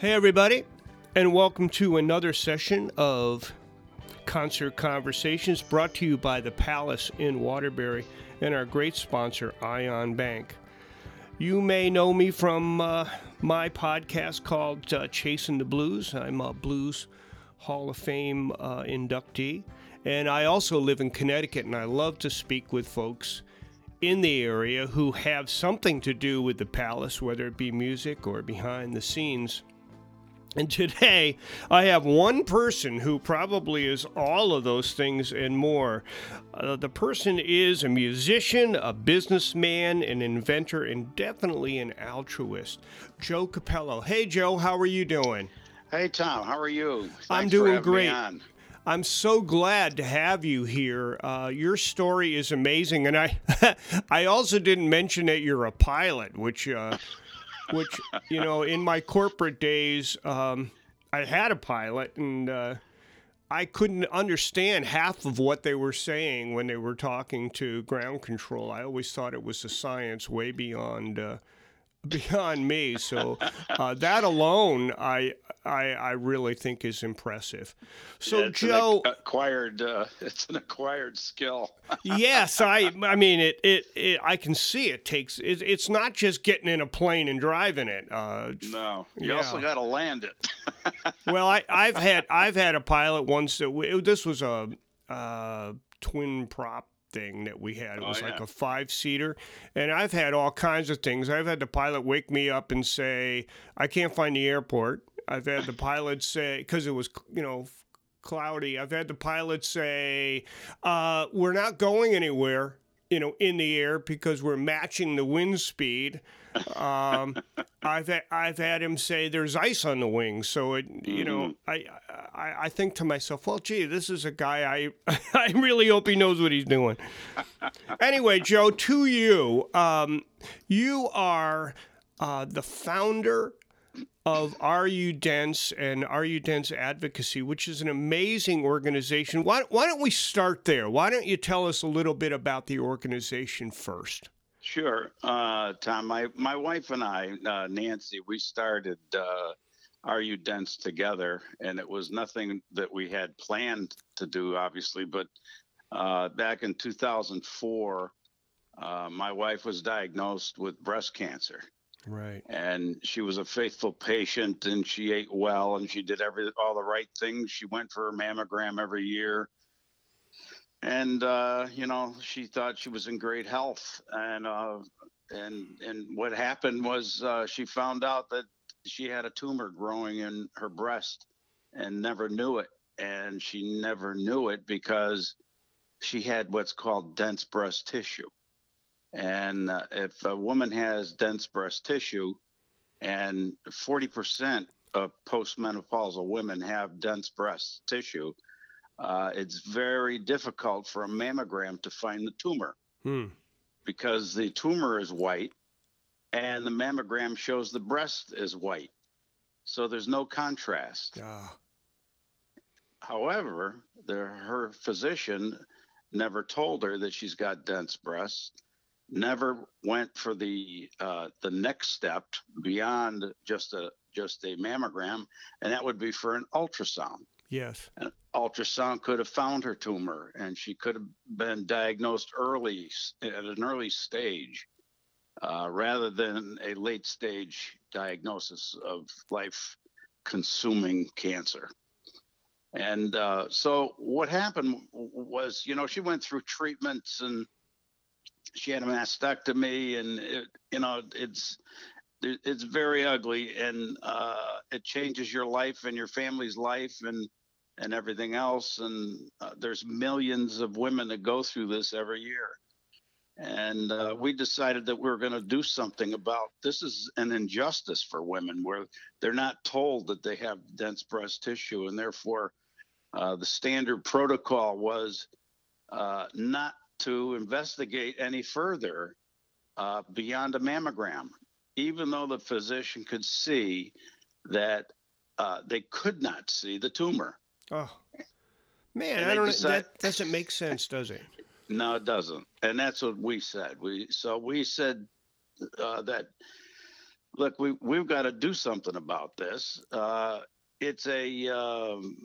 Hey, everybody, and welcome to another session of Concert Conversations brought to you by the Palace in Waterbury and our great sponsor, Ion Bank. You may know me from uh, my podcast called uh, Chasing the Blues. I'm a Blues Hall of Fame uh, inductee, and I also live in Connecticut, and I love to speak with folks in the area who have something to do with the Palace, whether it be music or behind the scenes. And today, I have one person who probably is all of those things and more. Uh, the person is a musician, a businessman, an inventor, and definitely an altruist. Joe Cappello. Hey, Joe, how are you doing? Hey, Tom, how are you? Thanks I'm doing great. I'm so glad to have you here. Uh, your story is amazing, and I, I also didn't mention that you're a pilot, which uh, which you know in my corporate days um, i had a pilot and uh, i couldn't understand half of what they were saying when they were talking to ground control. I always thought it was a science way beyond uh, beyond me. So uh, that alone, I, I I really think is impressive. So yeah, Joe, acquired uh, it's an acquired skill. yes, I I mean it, it, it I can see it takes it, it's not just getting in a plane and driving it. Uh, no, you yeah. also got to land it. well, I I've had I've had a pilot once that this was a uh, twin prop thing that we had. It oh, was oh, yeah. like a five seater. And I've had all kinds of things. I've had the pilot wake me up and say, I can't find the airport. I've had the pilot say, because it was, you know, cloudy. I've had the pilot say, uh, we're not going anywhere, you know, in the air because we're matching the wind speed. Um, I've had, I've had him say there's ice on the wings, so it you know mm-hmm. I, I I think to myself, well, gee, this is a guy I I really hope he knows what he's doing. anyway, Joe, to you, um, you are uh, the founder of Are You Dense and Are You Dense Advocacy, which is an amazing organization. Why, why don't we start there? Why don't you tell us a little bit about the organization first? Sure, uh, Tom. My my wife and I, uh, Nancy, we started uh, Are You Dense together, and it was nothing that we had planned to do, obviously. But uh, back in 2004, uh, my wife was diagnosed with breast cancer. Right. And she was a faithful patient, and she ate well, and she did every all the right things. She went for her mammogram every year and uh, you know she thought she was in great health and uh, and and what happened was uh, she found out that she had a tumor growing in her breast and never knew it and she never knew it because she had what's called dense breast tissue and uh, if a woman has dense breast tissue and 40% of postmenopausal women have dense breast tissue uh, it's very difficult for a mammogram to find the tumor hmm. because the tumor is white and the mammogram shows the breast is white. So there's no contrast. Ah. However, the, her physician never told her that she's got dense breasts. Never went for the uh, the next step beyond just a just a mammogram, and that would be for an ultrasound. Yes. An ultrasound could have found her tumor and she could have been diagnosed early at an early stage uh, rather than a late stage diagnosis of life consuming cancer. And uh, so what happened was, you know, she went through treatments and she had a mastectomy and it, you know, it's, it's very ugly and uh, it changes your life and your family's life and and everything else. And uh, there's millions of women that go through this every year. And uh, we decided that we are going to do something about this is an injustice for women where they're not told that they have dense breast tissue. And therefore, uh, the standard protocol was uh, not to investigate any further uh, beyond a mammogram, even though the physician could see that uh, they could not see the tumor. Oh, man, I don't. Decide, that doesn't make sense, does it? No, it doesn't. And that's what we said. We so we said uh, that look, we we've got to do something about this. Uh, it's a um,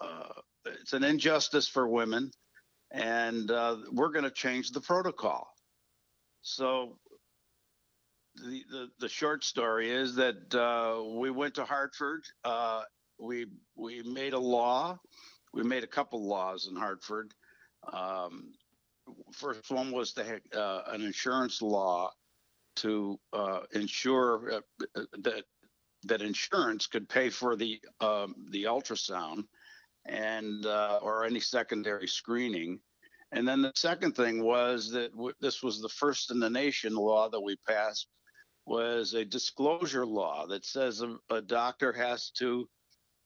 uh, it's an injustice for women, and uh, we're going to change the protocol. So the, the, the short story is that uh, we went to Hartford. Uh, we we made a law. We made a couple laws in Hartford. Um, first one was to have uh, an insurance law to uh, ensure uh, that that insurance could pay for the um, the ultrasound and uh, or any secondary screening. And then the second thing was that w- this was the first in the nation law that we passed was a disclosure law that says a, a doctor has to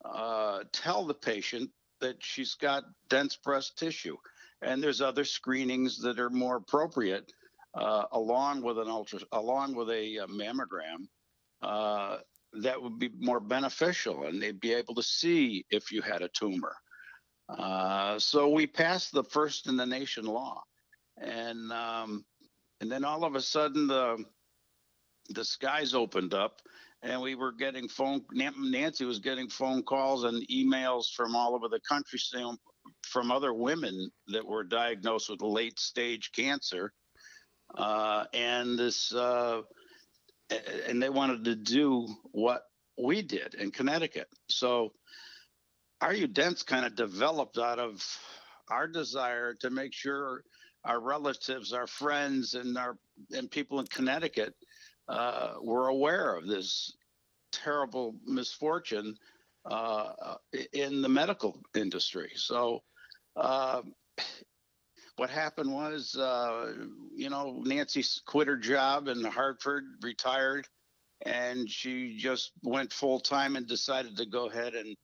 uh, tell the patient that she's got dense breast tissue. And there's other screenings that are more appropriate, uh, along with an ultra, along with a, a mammogram, uh, that would be more beneficial, and they'd be able to see if you had a tumor. Uh, so we passed the first in the nation law, and um, and then all of a sudden the the skies opened up and we were getting phone nancy was getting phone calls and emails from all over the country from other women that were diagnosed with late stage cancer uh, and this uh, and they wanted to do what we did in connecticut so Are You Dense kind of developed out of our desire to make sure our relatives our friends and our and people in connecticut uh, were aware of this terrible misfortune uh, in the medical industry. So, uh, what happened was, uh, you know, Nancy quit her job in Hartford, retired, and she just went full time and decided to go ahead and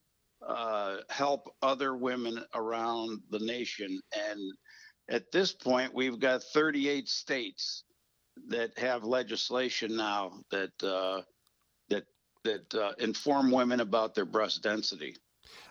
uh, help other women around the nation. And at this point, we've got 38 states that have legislation now that uh, that that uh, inform women about their breast density.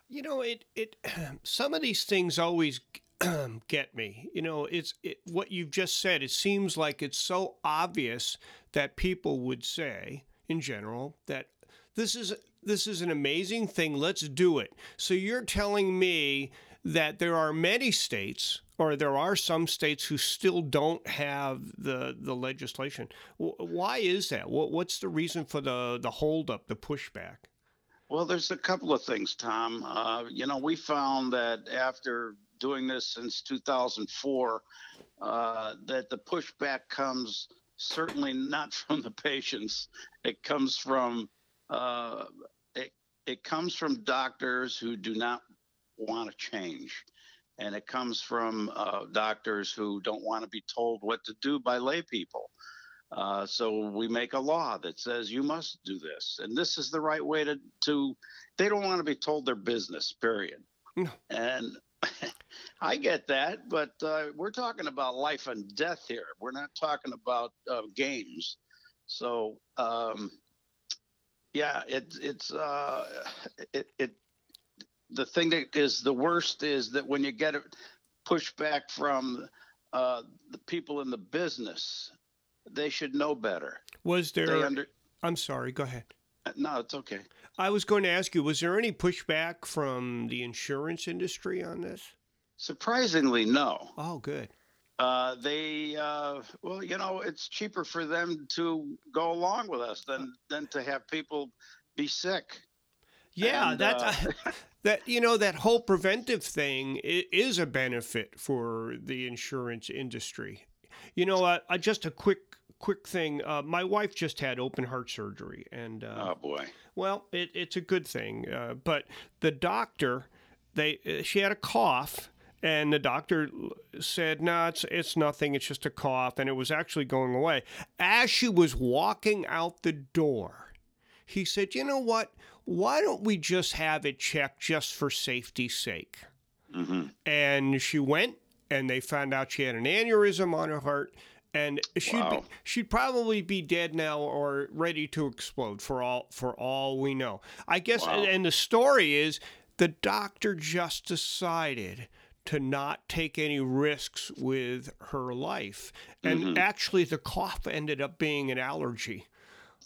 You know, it it some of these things always get me. You know, it's it, what you've just said. It seems like it's so obvious that people would say, in general, that this is this is an amazing thing. Let's do it. So you're telling me that there are many states or there are some states who still don't have the the legislation. Why is that? What's the reason for the the holdup, the pushback? Well, there's a couple of things, Tom. Uh, you know, we found that after doing this since 2004, uh, that the pushback comes certainly not from the patients. It comes from uh, it, it comes from doctors who do not want to change and it comes from uh, doctors who don't want to be told what to do by lay people. Uh, so we make a law that says you must do this, and this is the right way to. to they don't want to be told their business. Period. No. And I get that, but uh, we're talking about life and death here. We're not talking about uh, games. So um, yeah, it, it's uh, it, it the thing that is the worst is that when you get pushback from uh, the people in the business, they should know better. Was there? Under, I'm sorry. Go ahead. Uh, no, it's okay. I was going to ask you: Was there any pushback from the insurance industry on this? Surprisingly, no. Oh, good. Uh, they, uh, well, you know, it's cheaper for them to go along with us than than to have people be sick. Yeah, and, that's uh, that you know that whole preventive thing is a benefit for the insurance industry. You know, uh, uh, just a quick quick thing. Uh, my wife just had open heart surgery, and uh, oh boy, well, it, it's a good thing. Uh, but the doctor, they uh, she had a cough. And the doctor said, "No, nah, it's it's nothing. It's just a cough." And it was actually going away. As she was walking out the door, he said, "You know what? why don't we just have it checked just for safety's sake? Mm-hmm. And she went, and they found out she had an aneurysm on her heart, and she'd wow. be, she'd probably be dead now or ready to explode for all for all we know. I guess, wow. and the story is the doctor just decided to not take any risks with her life, and mm-hmm. actually, the cough ended up being an allergy.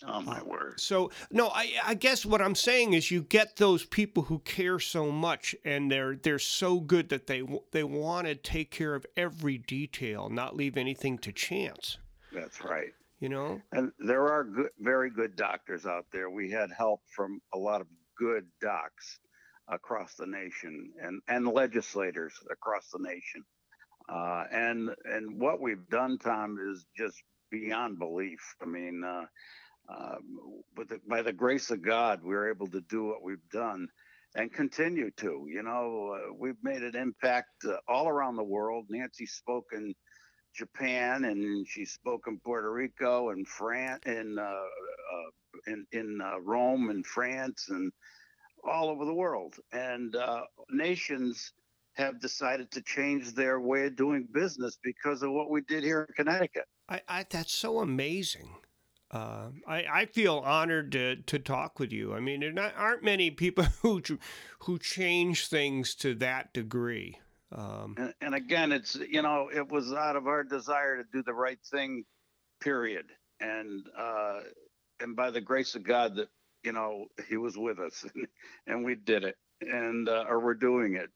Oh my word! So no, I I guess what I'm saying is you get those people who care so much and they're they're so good that they they want to take care of every detail, not leave anything to chance. That's right. You know, and there are good, very good doctors out there. We had help from a lot of good docs across the nation and and legislators across the nation. Uh, and and what we've done, Tom, is just beyond belief. I mean. Uh, but the, by the grace of God, we are able to do what we've done and continue to. You know, uh, we've made an impact uh, all around the world. Nancy spoke in Japan, and she spoke in Puerto Rico and France, in uh, uh, in, in uh, Rome and France, and all over the world. And uh, nations have decided to change their way of doing business because of what we did here in Connecticut. I, I that's so amazing. Uh, I, I feel honored to, to talk with you. I mean, there not, aren't many people who who change things to that degree. Um, and, and, again, it's you know, it was out of our desire to do the right thing, period. And uh, and by the grace of God, that you know, He was with us, and, we did it, and uh, or we're doing it.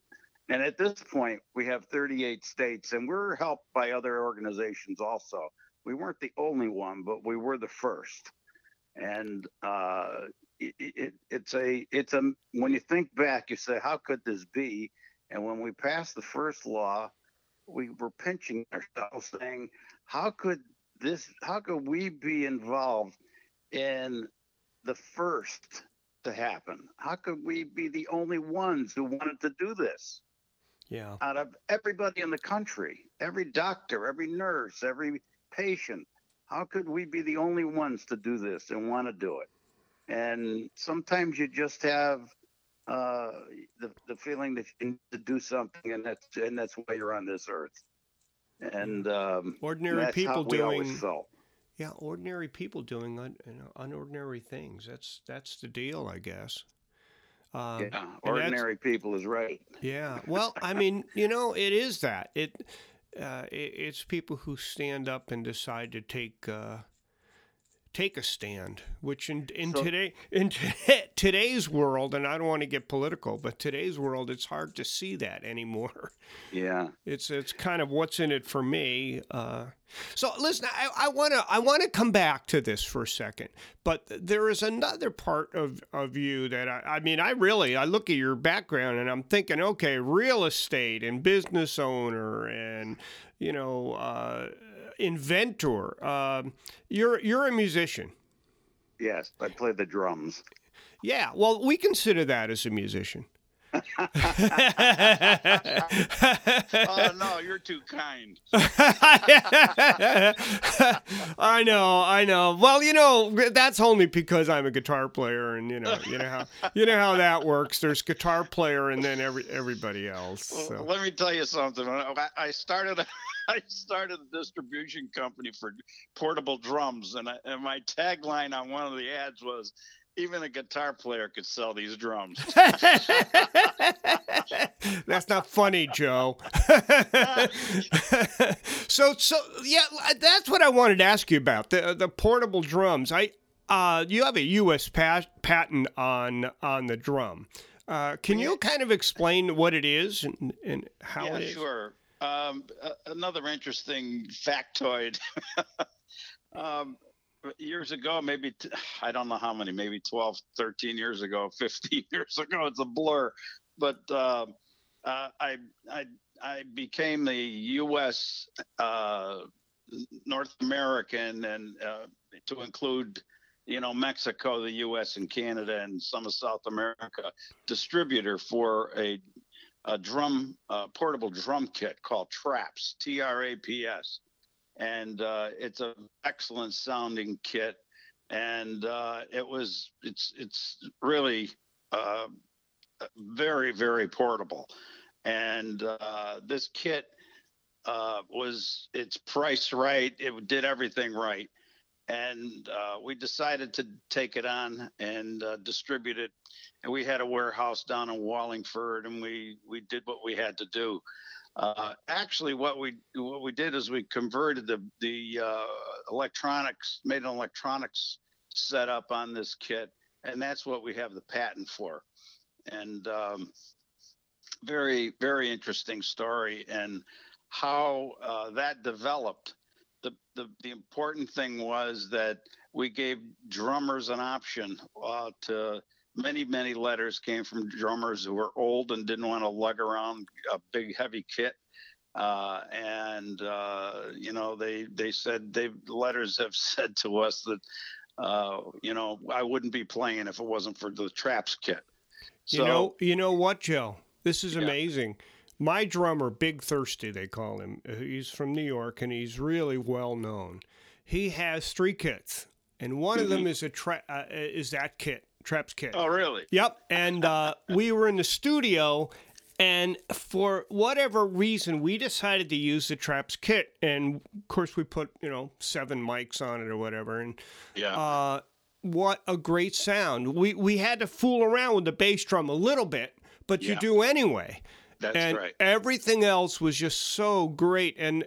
And at this point, we have 38 states, and we're helped by other organizations also we weren't the only one, but we were the first. And uh, it, it, it's a it's a when you think back, you say, how could this be? And when we passed the first law, we were pinching ourselves, saying, how could this? How could we be involved in the first to happen? How could we be the only ones who wanted to do this? Yeah. Out of everybody in the country, every doctor, every nurse, every patient. How could we be the only ones to do this and want to do it? And sometimes you just have uh, the the feeling that you need to do something, and that's and that's why you're on this earth. And um, ordinary people doing yeah, ordinary people doing un, you know, unordinary things. That's that's the deal, I guess. Um, yeah, ordinary people is right. Yeah. Well, I mean, you know, it is that it uh, it, it's people who stand up and decide to take uh, take a stand. Which in in so, today in today's world, and I don't want to get political, but today's world, it's hard to see that anymore. Yeah, it's it's kind of what's in it for me. Uh, so listen, I want to I want to come back to this for a second, but there is another part of, of you that I, I mean I really I look at your background and I'm thinking okay real estate and business owner and you know uh, inventor. Um, you're you're a musician. Yes, I play the drums. Yeah, well, we consider that as a musician. Oh no, you're too kind. I know, I know. Well, you know, that's only because I'm a guitar player, and you know, you know how you know how that works. There's guitar player, and then every everybody else. So. Well, let me tell you something. I started. I started a distribution company for portable drums, and, I, and my tagline on one of the ads was, "Even a guitar player could sell these drums." That's not funny, Joe. so, so yeah, that's what I wanted to ask you about the the portable drums. I uh, you have a U.S. Pat- patent on on the drum. Uh, can you kind of explain what it is and, and how yeah, it is? Sure. Um, another interesting factoid. um, years ago, maybe t- I don't know how many, maybe 12, 13 years ago, 15 years ago, it's a blur. But uh, uh, I, I, I became the U.S. Uh, North American and uh, to include you know, Mexico, the U.S., and Canada, and some of South America distributor for a a drum uh, portable drum kit called Traps T R A P S, and uh, it's an excellent sounding kit, and uh, it was it's it's really uh, very very portable, and uh, this kit uh, was it's priced right, it did everything right, and we decided to take it on and distribute it. And we had a warehouse down in Wallingford, and we we did what we had to do. Uh, actually, what we what we did is we converted the the uh, electronics, made an electronics set up on this kit, and that's what we have the patent for. And um, very, very interesting story, and how uh, that developed. The, the the important thing was that we gave drummers an option uh, to many many letters came from drummers who were old and didn't want to lug around a big heavy kit uh, and uh, you know they they said they letters have said to us that uh, you know I wouldn't be playing if it wasn't for the traps kit. So, you know, you know what, Joe? This is amazing. My drummer, Big Thirsty, they call him. Uh, he's from New York, and he's really well known. He has three kits, and one mm-hmm. of them mm-hmm. is a tra- uh, is that kit, Traps kit. Oh, really? Yep. And uh, we were in the studio, and for whatever reason, we decided to use the Traps kit, and of course, we put you know seven mics on it or whatever, and yeah. Uh, what a great sound! We we had to fool around with the bass drum a little bit, but yeah. you do anyway. That's and right. Everything else was just so great, and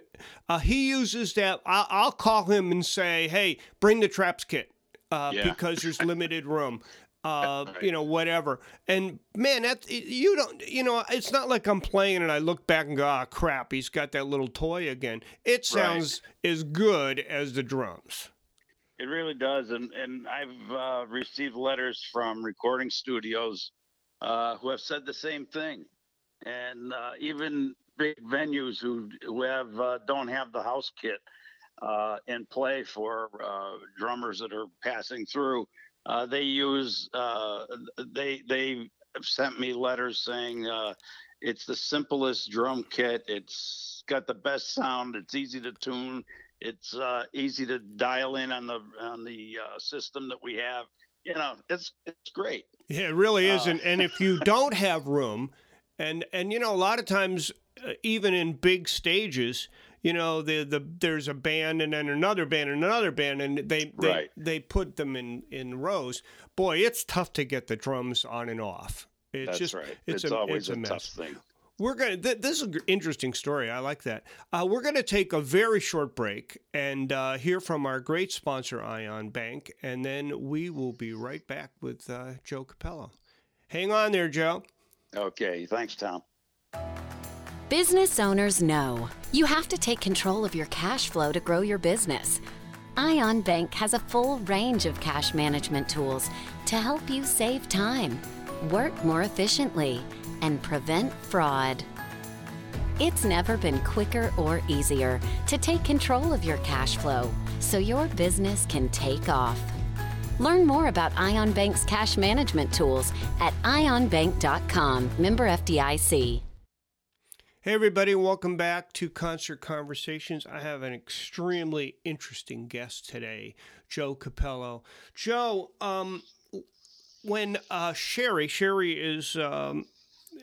uh, he uses that. I'll, I'll, call him and say, "Hey, bring the traps kit." Uh, yeah. because there's limited room uh, right. you know, whatever. And man, that you don't, you know, it's not like I'm playing and I look back and go, ah, crap, he's got that little toy again. It sounds right. as good as the drums. It really does, and and I've uh, received letters from recording studios uh, who have said the same thing, and uh, even big venues who who have uh, don't have the house kit uh, in play for drummers that are passing through uh, they use uh, they they have sent me letters saying uh, it's the simplest drum kit. It's got the best sound. It's easy to tune. It's uh, easy to dial in on the on the uh, system that we have. You know, it's it's great. Yeah, it really is. and and if you don't have room, and and you know, a lot of times, even in big stages, you know the the there's a band and then another band and another band and they they, right. they put them in in rows. Boy it's tough to get the drums on and off. It's That's just right. it's, it's a, always it's a, a mess. tough thing. We're gonna th- this is an interesting story. I like that. Uh, we're gonna take a very short break and uh, hear from our great sponsor ion bank and then we will be right back with uh, joe cappello. Hang on there joe. Okay. Thanks tom Business owners know you have to take control of your cash flow to grow your business. Ion Bank has a full range of cash management tools to help you save time, work more efficiently, and prevent fraud. It's never been quicker or easier to take control of your cash flow so your business can take off. Learn more about Ion Bank's cash management tools at ionbank.com, member FDIC. Hey, everybody, welcome back to Concert Conversations. I have an extremely interesting guest today, Joe Cappello. Joe, um, when uh, Sherry, Sherry is um,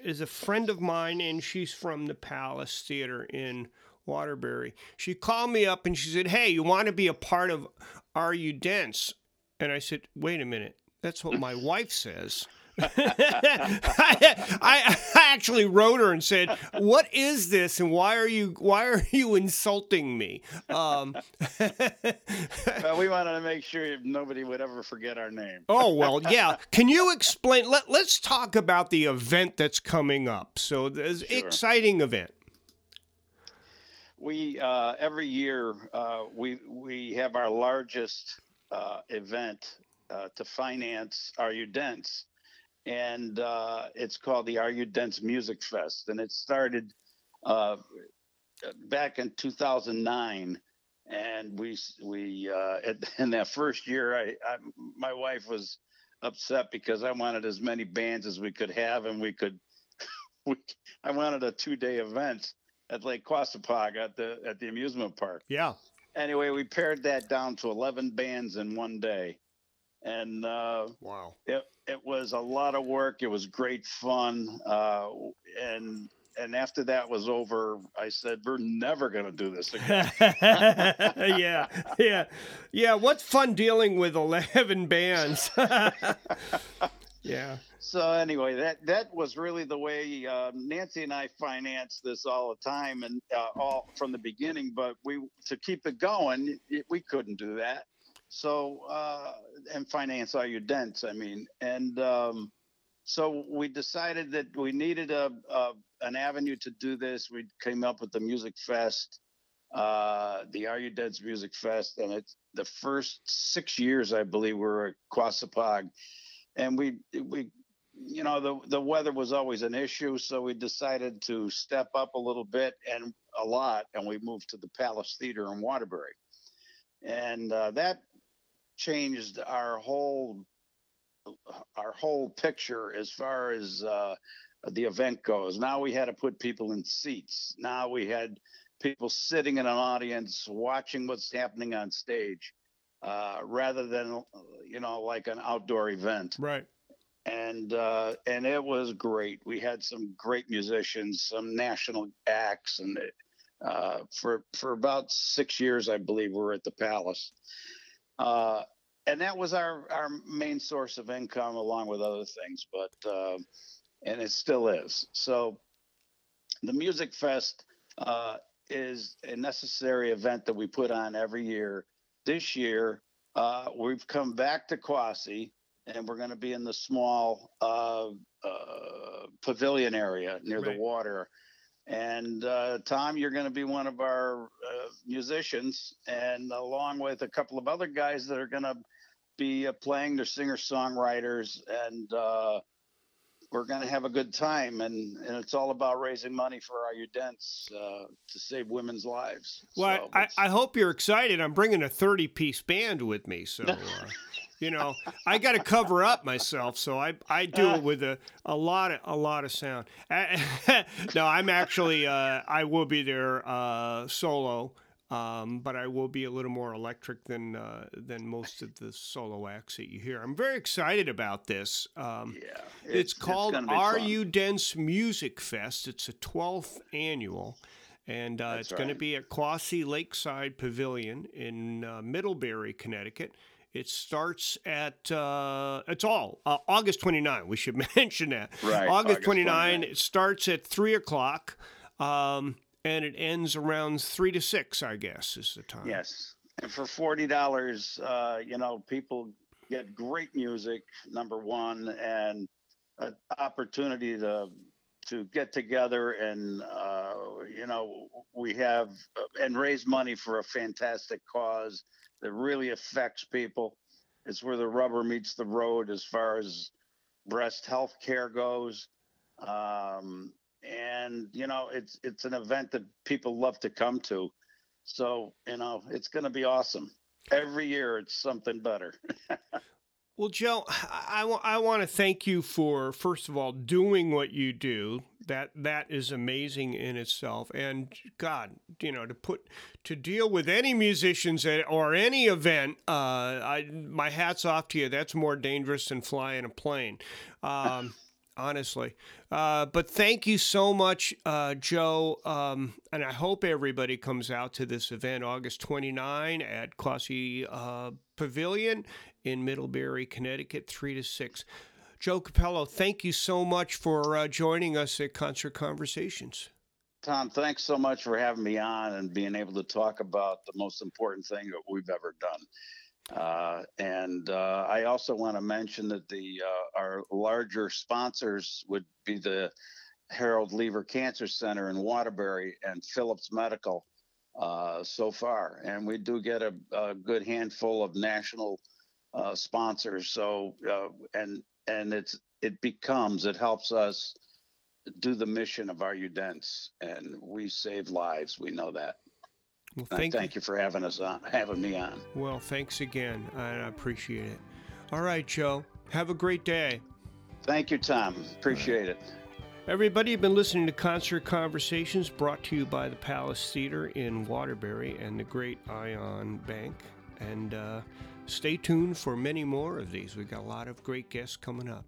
is a friend of mine, and she's from the Palace Theater in Waterbury. She called me up and she said, "Hey, you want to be a part of Are You Dense?" And I said, "Wait a minute, that's what my wife says." I, I, actually wrote her and said, "What is this, and why are you why are you insulting me?" Um, well, we wanted to make sure nobody would ever forget our name. oh well, yeah. Can you explain? Let Let's talk about the event that's coming up. So, this sure. exciting event. We uh, every year uh, we we have our largest uh, event uh, to finance Are You Dense? And uh, it's called the Are You Dense Music Fest, and it started uh, back in 2009. And we we uh, in that first year, I, I, my wife was upset because I wanted as many bands as we could have, and we could. we, I wanted a two day event at Lake Quassapaug at the at the amusement park. Yeah. Anyway, we pared that down to 11 bands in one day and uh, wow, it it was a lot of work. It was great fun, uh, and and after that was over, I said, "We're never going to do this again." yeah, yeah, yeah. What's fun dealing with eleven bands? yeah. So anyway, that that was really the way uh, Nancy and I financed this all the time and uh, all from the beginning. But we to keep it going, it, we couldn't do that. So uh, and finance Are You Dense. I mean, and um, so we decided that we needed a, a, an avenue to do this. We came up with the Music Fest, uh, the Are You Dense Music Fest, and it's the first six years I believe we were at Quassapaug, and we we you know the the weather was always an issue, so we decided to step up a little bit and a lot, and we moved to the Palace Theater in Waterbury, and uh, that changed our whole our whole picture as far as uh, the event goes. Now we had to put people in seats. Now we had people sitting in an audience watching what's happening on stage, uh, rather than you know like an outdoor event. Right and uh, and it was great. We had some great musicians, some national acts, and uh, for for about six years, I believe, we were at the Palace, uh, and that was our our main source of income, along with other things. But uh, and it still is. So, the Music Fest uh, is a necessary event that we put on every year. This year, uh, we've come back to Quassy and we're going to be in the small uh, uh, pavilion area near right. the water. And uh, Tom, you're going to be one of our uh, musicians, and along with a couple of other guys that are going to be uh, playing. They're singer songwriters, and uh, we're going to have a good time, and, and it's all about raising money for Are You Dense uh, to save women's lives. Well, so I, I, hope you're excited. I'm bringing a 30 piece band with me, so uh, you know I got to cover up myself, so I I do it with a, a lot of a lot of sound. no, I'm actually uh, I will be there uh, solo. Um, but I will be a little more electric than uh, than most of the solo acts that you hear. I'm very excited about this. Um, yeah, it's, it's called it's Are fun. You Dense Music Fest. It's a 12th annual, and uh, it's right. going to be at Quassy Lakeside Pavilion in uh, Middlebury, Connecticut. It starts at uh, it's all uh, August 29. We should mention that. Right, August, August 29, 29. It starts at three o'clock. Um, and it ends around three to six, I guess, is the time. Yes, and for forty dollars, uh, you know, people get great music. Number one, and an opportunity to to get together and uh, you know we have uh, and raise money for a fantastic cause that really affects people. It's where the rubber meets the road as far as breast health care goes. Um, and you know it's it's an event that people love to come to so you know it's going to be awesome every year it's something better well joe I, I, want to thank you for first of all doing what you do. That that is amazing in itself. And god you know to put to deal with any musicians or any event uh, I, my hat's off to you. That's more dangerous than flying a plane. Um, honestly. Uh, but thank you so much, uh, Joe. Um, and I hope everybody comes out to this event August 29 at Quassy uh, Pavilion in Middlebury, Connecticut, 3 to 6. Joe Cappello, thank you so much for uh, joining us at Concert Conversations. Tom, thanks so much for having me on and being able to talk about the most important thing that we've ever done. Uh, and uh, I also want to mention that the uh, our larger sponsors would be the Harold Leever Cancer Center in Waterbury and Philips Medical uh, so far, and we do get a, a good handful of national uh, sponsors. So uh, and and it's it becomes it helps us do the mission of Are You Dense, and we save lives. We know that. Well, thank, thank you. you for having us on, having me on. Well, thanks again. I appreciate it. All right, Joe. Have a great day. Thank you, Tom. Appreciate right. it. Everybody, you've been listening to Concert Conversations brought to you by the Palace Theater in Waterbury and the Great Ion Bank. And uh, stay tuned for many more of these. We've got a lot of great guests coming up.